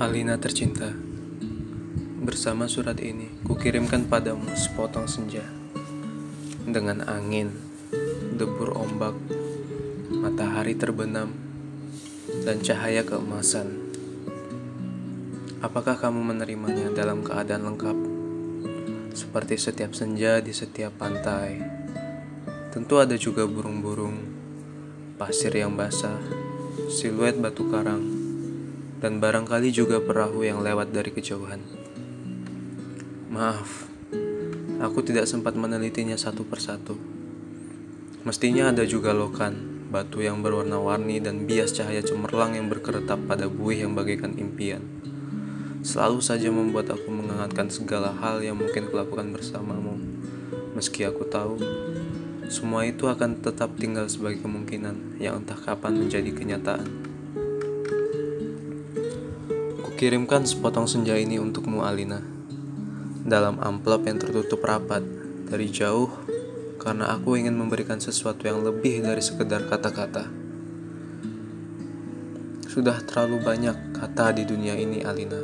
Alina tercinta, bersama surat ini kukirimkan padamu sepotong senja dengan angin, debur ombak, matahari terbenam, dan cahaya keemasan. Apakah kamu menerimanya dalam keadaan lengkap? Seperti setiap senja di setiap pantai. Tentu ada juga burung-burung, pasir yang basah, siluet batu karang, dan barangkali juga perahu yang lewat dari kejauhan. Maaf, aku tidak sempat menelitinya satu persatu. Mestinya ada juga lokan, batu yang berwarna-warni dan bias cahaya cemerlang yang berkeretap pada buih yang bagaikan impian. Selalu saja membuat aku menghangatkan segala hal yang mungkin kulakukan bersamamu. Meski aku tahu, semua itu akan tetap tinggal sebagai kemungkinan yang entah kapan menjadi kenyataan. Kukirimkan sepotong senja ini untukmu, Alina. Dalam amplop yang tertutup rapat dari jauh, karena aku ingin memberikan sesuatu yang lebih dari sekedar kata-kata. Sudah terlalu banyak kata di dunia ini, Alina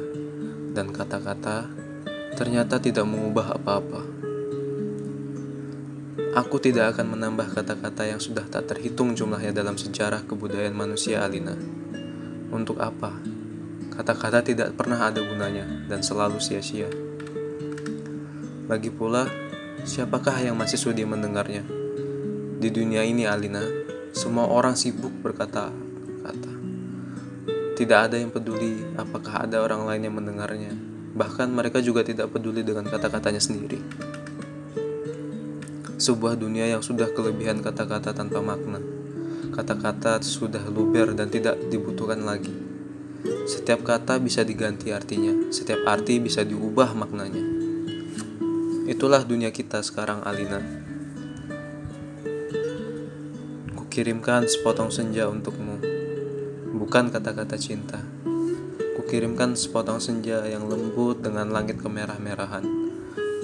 dan kata-kata ternyata tidak mengubah apa-apa. Aku tidak akan menambah kata-kata yang sudah tak terhitung jumlahnya dalam sejarah kebudayaan manusia Alina. Untuk apa? Kata-kata tidak pernah ada gunanya dan selalu sia-sia. Lagi pula, siapakah yang masih sudi mendengarnya? Di dunia ini Alina, semua orang sibuk berkata-kata. Tidak ada yang peduli apakah ada orang lain yang mendengarnya. Bahkan mereka juga tidak peduli dengan kata-katanya sendiri. Sebuah dunia yang sudah kelebihan kata-kata tanpa makna. Kata-kata sudah luber dan tidak dibutuhkan lagi. Setiap kata bisa diganti artinya, setiap arti bisa diubah maknanya. Itulah dunia kita sekarang, Alina. Kukirimkan sepotong senja untukmu bukan kata-kata cinta. Kukirimkan sepotong senja yang lembut dengan langit kemerah-merahan,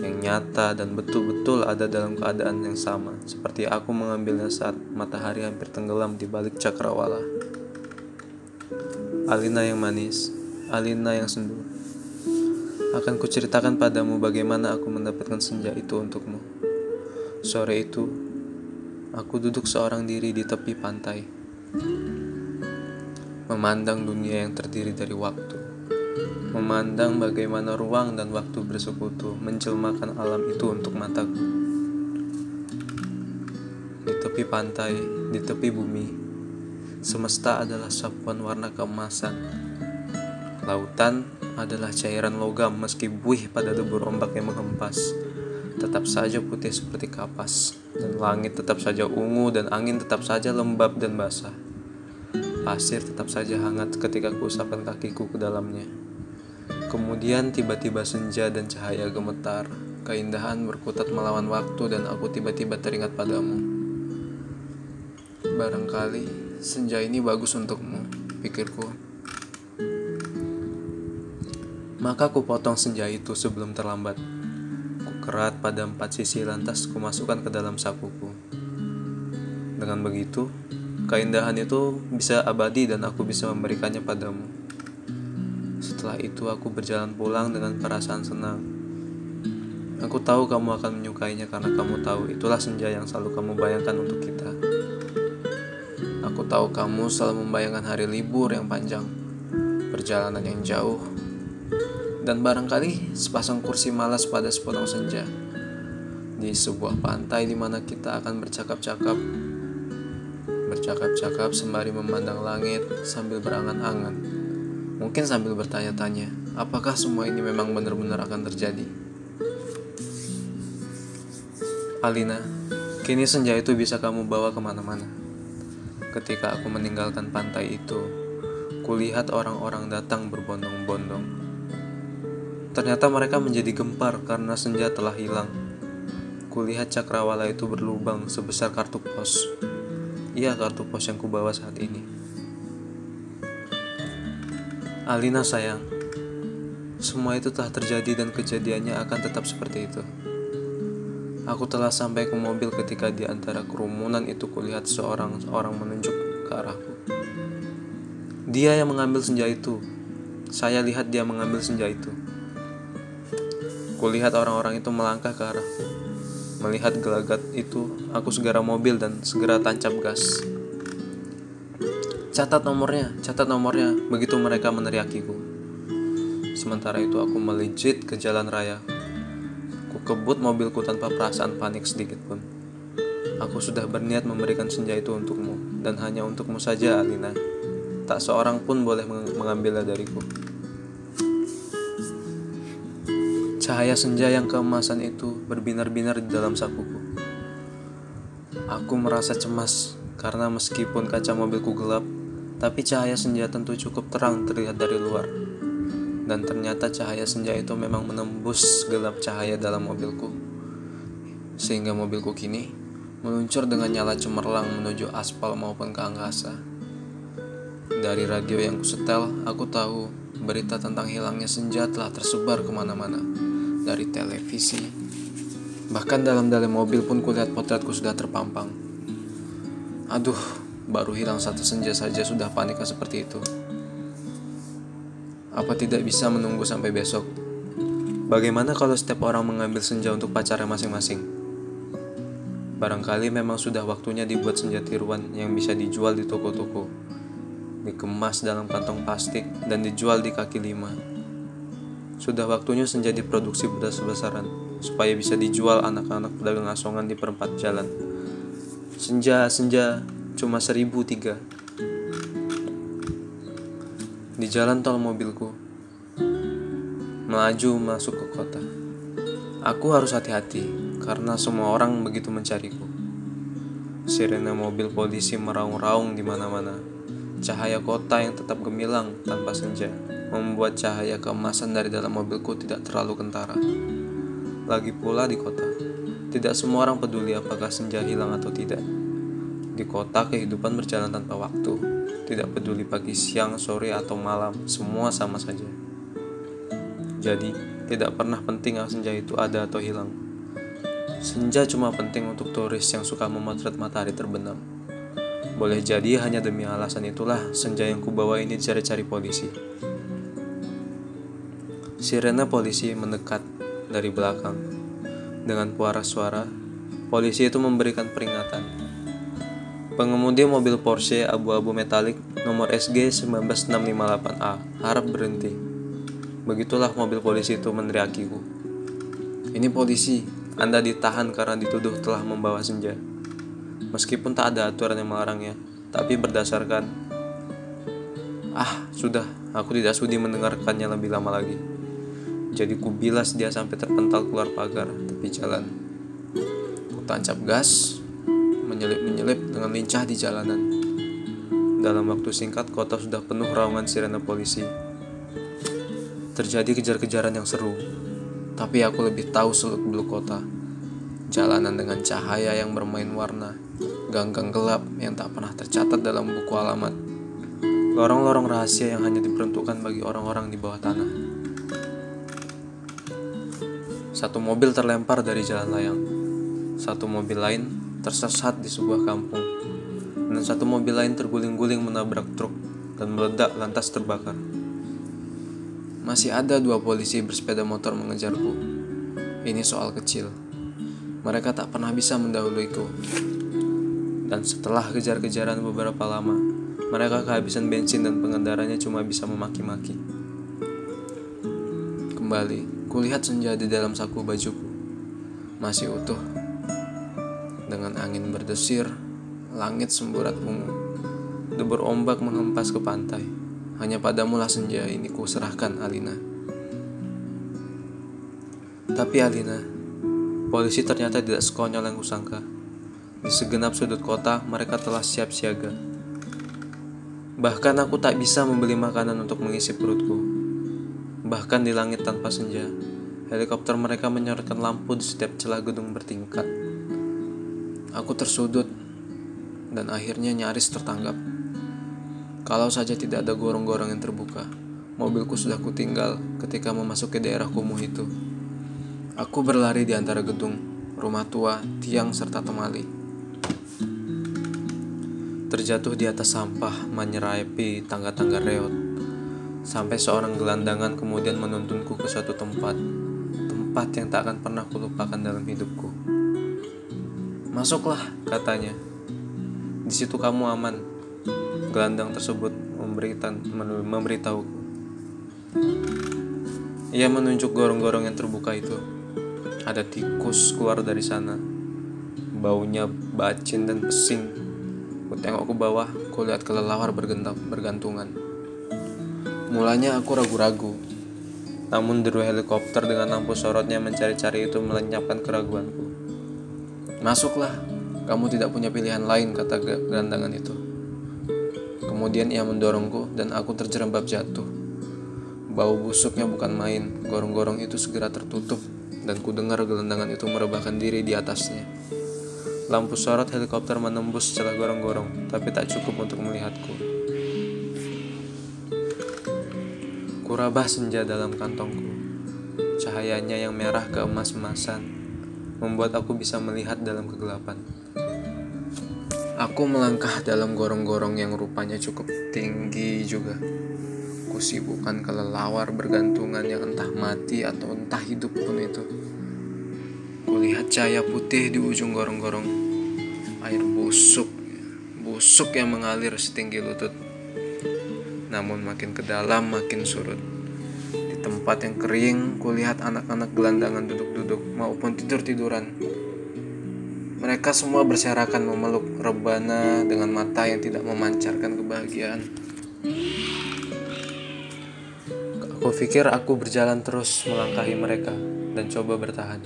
yang nyata dan betul-betul ada dalam keadaan yang sama, seperti aku mengambilnya saat matahari hampir tenggelam di balik cakrawala. Alina yang manis, Alina yang sendu. Akan kuceritakan padamu bagaimana aku mendapatkan senja itu untukmu. Sore itu, aku duduk seorang diri di tepi pantai memandang dunia yang terdiri dari waktu, memandang bagaimana ruang dan waktu bersekutu menjelmakan alam itu untuk mataku. Di tepi pantai, di tepi bumi, semesta adalah sapuan warna keemasan. Lautan adalah cairan logam meski buih pada debur ombak yang menghempas. Tetap saja putih seperti kapas, dan langit tetap saja ungu dan angin tetap saja lembab dan basah. Pasir tetap saja hangat ketika kuusapkan kakiku ke dalamnya. Kemudian tiba-tiba senja dan cahaya gemetar. Keindahan berkutat melawan waktu dan aku tiba-tiba teringat padamu. Barangkali senja ini bagus untukmu, pikirku. Maka ku potong senja itu sebelum terlambat. Ku kerat pada empat sisi lantas ku masukkan ke dalam sakuku. Dengan begitu, Keindahan itu bisa abadi dan aku bisa memberikannya padamu. Setelah itu aku berjalan pulang dengan perasaan senang. Aku tahu kamu akan menyukainya karena kamu tahu itulah senja yang selalu kamu bayangkan untuk kita. Aku tahu kamu selalu membayangkan hari libur yang panjang, perjalanan yang jauh, dan barangkali sepasang kursi malas pada sepotong senja di sebuah pantai di mana kita akan bercakap-cakap bercakap-cakap sembari memandang langit sambil berangan-angan. Mungkin sambil bertanya-tanya, apakah semua ini memang benar-benar akan terjadi? Alina, kini senja itu bisa kamu bawa ke mana-mana. Ketika aku meninggalkan pantai itu, kulihat orang-orang datang berbondong-bondong. Ternyata mereka menjadi gempar karena senja telah hilang. Kulihat cakrawala itu berlubang sebesar kartu pos. Iya kartu pos yang kubawa saat ini. Alina sayang, semua itu telah terjadi dan kejadiannya akan tetap seperti itu. Aku telah sampai ke mobil ketika di antara kerumunan itu kulihat seorang orang menunjuk ke arahku. Dia yang mengambil senja itu. saya lihat dia mengambil senja itu. Kulihat orang-orang itu melangkah ke arahku. Melihat gelagat itu, aku segera mobil dan segera tancap gas. Catat nomornya, catat nomornya, begitu mereka meneriakiku. Sementara itu aku melejit ke jalan raya. Kebut mobilku tanpa perasaan panik sedikit pun. Aku sudah berniat memberikan senja itu untukmu, dan hanya untukmu saja, Alina. Tak seorang pun boleh mengambilnya dariku. Cahaya senja yang keemasan itu berbinar-binar di dalam sakuku. Aku merasa cemas karena meskipun kaca mobilku gelap, tapi cahaya senja tentu cukup terang terlihat dari luar. Dan ternyata cahaya senja itu memang menembus gelap cahaya dalam mobilku. Sehingga mobilku kini meluncur dengan nyala cemerlang menuju aspal maupun ke angkasa. Dari radio yang kusetel, aku tahu berita tentang hilangnya senja telah tersebar ke mana-mana. Dari televisi, bahkan dalam-dalam mobil pun kulihat potretku sudah terpampang. Aduh, baru hilang satu senja saja sudah panik seperti itu. Apa tidak bisa menunggu sampai besok? Bagaimana kalau setiap orang mengambil senja untuk pacarnya masing-masing? Barangkali memang sudah waktunya dibuat senja tiruan yang bisa dijual di toko-toko, dikemas dalam kantong plastik, dan dijual di kaki lima. Sudah waktunya senja diproduksi besar-besaran, supaya bisa dijual anak-anak pedagang asongan di perempat jalan. Senja, senja, cuma seribu tiga. Di jalan tol mobilku, melaju masuk ke kota. Aku harus hati-hati karena semua orang begitu mencariku. Sirene mobil polisi meraung-raung di mana-mana. Cahaya kota yang tetap gemilang tanpa senja membuat cahaya keemasan dari dalam mobilku tidak terlalu kentara. Lagi pula di kota, tidak semua orang peduli apakah senja hilang atau tidak. Di kota kehidupan berjalan tanpa waktu, tidak peduli pagi, siang, sore, atau malam, semua sama saja. Jadi, tidak pernah penting senja itu ada atau hilang. Senja cuma penting untuk turis yang suka memotret matahari terbenam. Boleh jadi hanya demi alasan itulah senja yang kubawa ini cari-cari polisi. Sirena polisi mendekat dari belakang. Dengan puara suara, polisi itu memberikan peringatan. Pengemudi mobil Porsche abu-abu metalik nomor SG 19658A harap berhenti. Begitulah mobil polisi itu meneriakiku. Ini polisi, anda ditahan karena dituduh telah membawa senja. Meskipun tak ada aturan yang melarangnya, tapi berdasarkan Ah, sudah, aku tidak sudi mendengarkannya lebih lama lagi. Jadi ku bilas dia sampai terpental keluar pagar tepi jalan. Ku tancap gas, menyelip-menyelip dengan lincah di jalanan. Dalam waktu singkat, kota sudah penuh raungan sirena polisi. Terjadi kejar-kejaran yang seru, tapi aku lebih tahu seluk-beluk kota. Jalanan dengan cahaya yang bermain warna, gang-gang gelap yang tak pernah tercatat dalam buku alamat, lorong-lorong rahasia yang hanya diperuntukkan bagi orang-orang di bawah tanah. Satu mobil terlempar dari jalan layang, satu mobil lain tersesat di sebuah kampung, dan satu mobil lain terguling-guling menabrak truk dan meledak lantas terbakar. Masih ada dua polisi bersepeda motor mengejarku. Ini soal kecil. Mereka tak pernah bisa mendahuluiku. Dan setelah kejar-kejaran beberapa lama, mereka kehabisan bensin dan pengendaranya cuma bisa memaki-maki. Kembali, kulihat senja di dalam saku bajuku. Masih utuh. Dengan angin berdesir, langit semburat ungu. Debur ombak menghempas ke pantai. Hanya padamu lah senja ini ku serahkan Alina. Tapi Alina, polisi ternyata tidak sekonyol yang kusangka. Di segenap sudut kota, mereka telah siap siaga. Bahkan aku tak bisa membeli makanan untuk mengisi perutku. Bahkan di langit tanpa senja, helikopter mereka menyorotkan lampu di setiap celah gedung bertingkat. Aku tersudut dan akhirnya nyaris tertanggap. Kalau saja tidak ada gorong-gorong yang terbuka, mobilku sudah kutinggal ketika memasuki daerah kumuh itu. Aku berlari di antara gedung, rumah tua, tiang, serta temali. Terjatuh di atas sampah menyerapi tangga-tangga reot. Sampai seorang gelandangan kemudian menuntunku ke suatu tempat, tempat yang tak akan pernah kulupakan dalam hidupku. Masuklah, katanya. Di situ kamu aman. Gelandang tersebut memberitahuku. Ia menunjuk gorong-gorong yang terbuka itu. Ada tikus keluar dari sana. Baunya bacin dan pesing. Ku tengok ke bawah, ku lihat kelelawar bergantungan. Mulanya aku ragu-ragu. Namun deru helikopter dengan lampu sorotnya mencari-cari itu melenyapkan keraguanku. Masuklah, kamu tidak punya pilihan lain, kata gelandangan itu. Kemudian ia mendorongku dan aku terjerembab jatuh. Bau busuknya bukan main, gorong-gorong itu segera tertutup dan ku dengar gelandangan itu merebahkan diri di atasnya. Lampu sorot helikopter menembus celah gorong-gorong, tapi tak cukup untuk melihatku. Kurabah senja dalam kantongku. Cahayanya yang merah keemas-emasan membuat aku bisa melihat dalam kegelapan. Aku melangkah dalam gorong-gorong yang rupanya cukup tinggi juga. Kusibukkan kelelawar bergantungan yang entah mati atau entah hidup pun itu. Kulihat cahaya putih di ujung gorong-gorong. Air busuk, busuk yang mengalir setinggi lutut namun makin ke dalam makin surut. Tempat yang kering, kulihat anak-anak gelandangan duduk-duduk maupun tidur-tiduran. Mereka semua berserakan memeluk rebana dengan mata yang tidak memancarkan kebahagiaan. Aku pikir aku berjalan terus melangkahi mereka dan coba bertahan.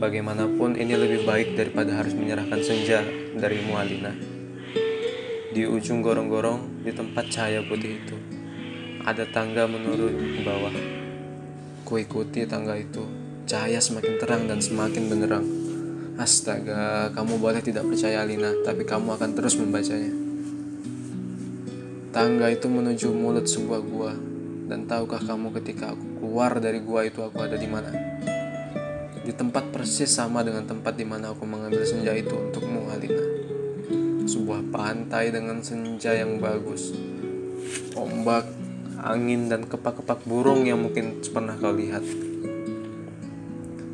Bagaimanapun ini lebih baik daripada harus menyerahkan senja dari Mualina. Di ujung gorong-gorong, di tempat cahaya putih itu, ada tangga menurun ke bawah. Kuikuti tangga itu, cahaya semakin terang dan semakin benderang. Astaga, kamu boleh tidak percaya Lina, tapi kamu akan terus membacanya. Tangga itu menuju mulut sebuah gua, dan tahukah kamu ketika aku keluar dari gua itu aku ada di mana? Di tempat persis sama dengan tempat di mana aku mengambil senja itu untukmu, Alina sebuah pantai dengan senja yang bagus, ombak, angin, dan kepak-kepak burung yang mungkin pernah kau lihat.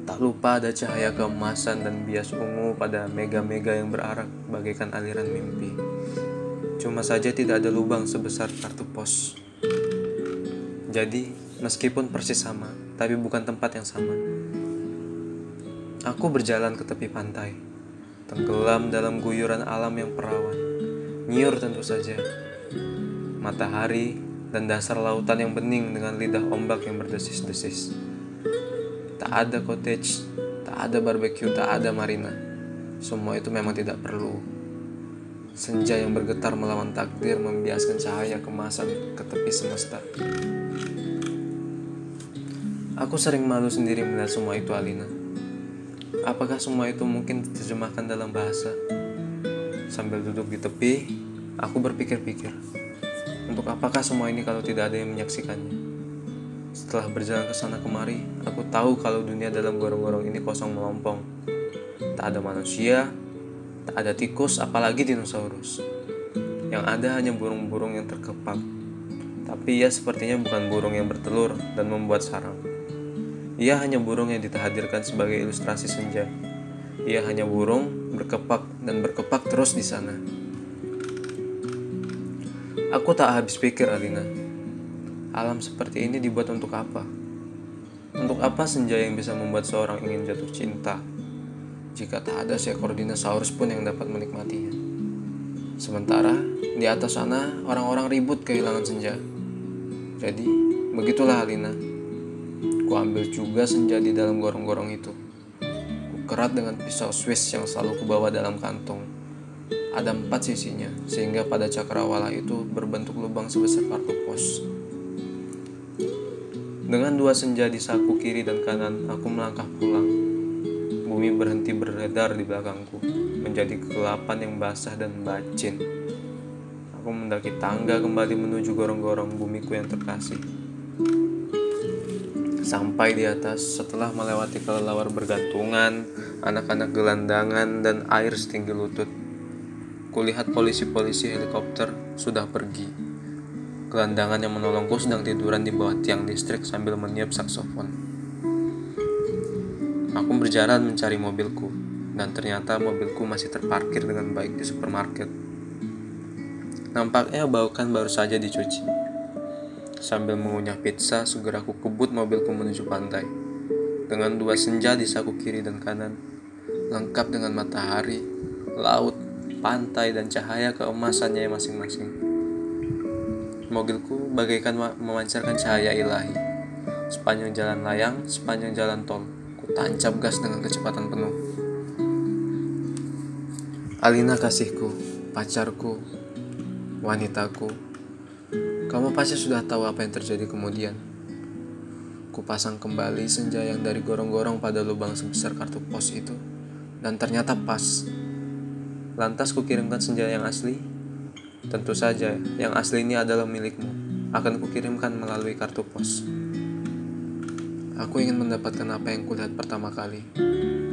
Tak lupa ada cahaya keemasan dan bias ungu pada mega-mega yang berarak bagaikan aliran mimpi. Cuma saja tidak ada lubang sebesar kartu pos. Jadi, meskipun persis sama, tapi bukan tempat yang sama. Aku berjalan ke tepi pantai tenggelam dalam guyuran alam yang perawan. Nyiur tentu saja. Matahari dan dasar lautan yang bening dengan lidah ombak yang berdesis-desis. Tak ada cottage, tak ada barbecue, tak ada marina. Semua itu memang tidak perlu. Senja yang bergetar melawan takdir membiaskan cahaya kemasan ke tepi semesta. Aku sering malu sendiri melihat semua itu, Alina. Apakah semua itu mungkin diterjemahkan dalam bahasa? Sambil duduk di tepi, aku berpikir-pikir, untuk apakah semua ini kalau tidak ada yang menyaksikannya? Setelah berjalan ke sana kemari, aku tahu kalau dunia dalam gorong-gorong ini kosong melompong. Tak ada manusia, tak ada tikus, apalagi dinosaurus. Yang ada hanya burung-burung yang terkepak. Tapi ia sepertinya bukan burung yang bertelur dan membuat sarang. Ia hanya burung yang ditahadirkan sebagai ilustrasi senja. Ia hanya burung berkepak dan berkepak terus di sana. Aku tak habis pikir, Alina. Alam seperti ini dibuat untuk apa? Untuk apa senja yang bisa membuat seorang ingin jatuh cinta jika tak ada seekor dinosaurus pun yang dapat menikmatinya? Sementara di atas sana orang-orang ribut kehilangan senja. Jadi, begitulah Alina. Ku ambil juga senja di dalam gorong-gorong itu. Ku kerat dengan pisau Swiss yang selalu kubawa dalam kantong. Ada empat sisinya, sehingga pada cakrawala itu berbentuk lubang sebesar kartu pos. Dengan dua senja di saku kiri dan kanan, aku melangkah pulang. Bumi berhenti beredar di belakangku, menjadi kegelapan yang basah dan bacin. Aku mendaki tangga kembali menuju gorong-gorong bumiku yang terkasih. Sampai di atas setelah melewati kelelawar bergantungan, anak-anak gelandangan, dan air setinggi lutut. Kulihat polisi-polisi helikopter sudah pergi. Gelandangan yang menolongku sedang tiduran di bawah tiang listrik sambil meniup saksofon. Aku berjalan mencari mobilku, dan ternyata mobilku masih terparkir dengan baik di supermarket. Nampaknya baukan baru saja dicuci. Sambil mengunyah pizza, segera aku kebut mobilku menuju pantai. Dengan dua senja di saku kiri dan kanan, lengkap dengan matahari, laut, pantai, dan cahaya keemasannya masing-masing. Mobilku bagaikan memancarkan cahaya ilahi. Sepanjang jalan layang, sepanjang jalan tol, ku tancap gas dengan kecepatan penuh. Alina kasihku, pacarku, wanitaku. Kamu pasti sudah tahu apa yang terjadi kemudian. Ku pasang kembali senja yang dari gorong-gorong pada lubang sebesar kartu pos itu. Dan ternyata pas. Lantas ku kirimkan senja yang asli Tentu saja, yang asli ini adalah milikmu. Akan kukirimkan melalui kartu pos. Aku ingin mendapatkan apa yang kulihat pertama kali.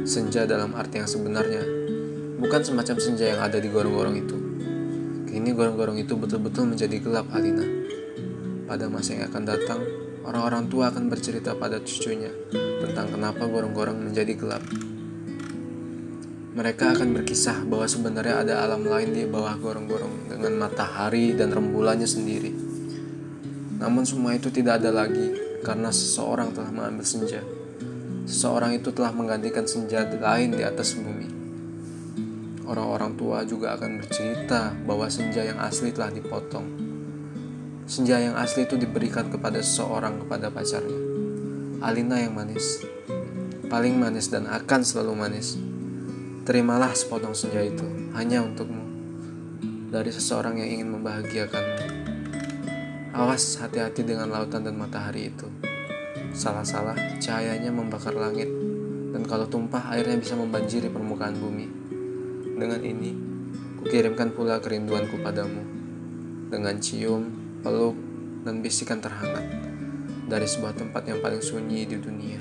Senja dalam arti yang sebenarnya. Bukan semacam senja yang ada di gorong-gorong itu. Kini gorong-gorong itu betul-betul menjadi gelap, Alina. Pada masa yang akan datang, orang-orang tua akan bercerita pada cucunya tentang kenapa gorong-gorong menjadi gelap. Mereka akan berkisah bahwa sebenarnya ada alam lain di bawah gorong-gorong dengan matahari dan rembulannya sendiri. Namun semua itu tidak ada lagi karena seseorang telah mengambil senja. Seseorang itu telah menggantikan senja lain di atas bumi. Orang-orang tua juga akan bercerita bahwa senja yang asli telah dipotong. Senja yang asli itu diberikan kepada seseorang kepada pacarnya. Alina yang manis. Paling manis dan akan selalu manis. Terimalah sepotong senja itu hanya untukmu dari seseorang yang ingin membahagiakanmu. Awas hati-hati dengan lautan dan matahari itu. Salah-salah cahayanya membakar langit dan kalau tumpah airnya bisa membanjiri permukaan bumi. Dengan ini, kukirimkan pula kerinduanku padamu dengan cium, peluk, dan bisikan terhangat dari sebuah tempat yang paling sunyi di dunia.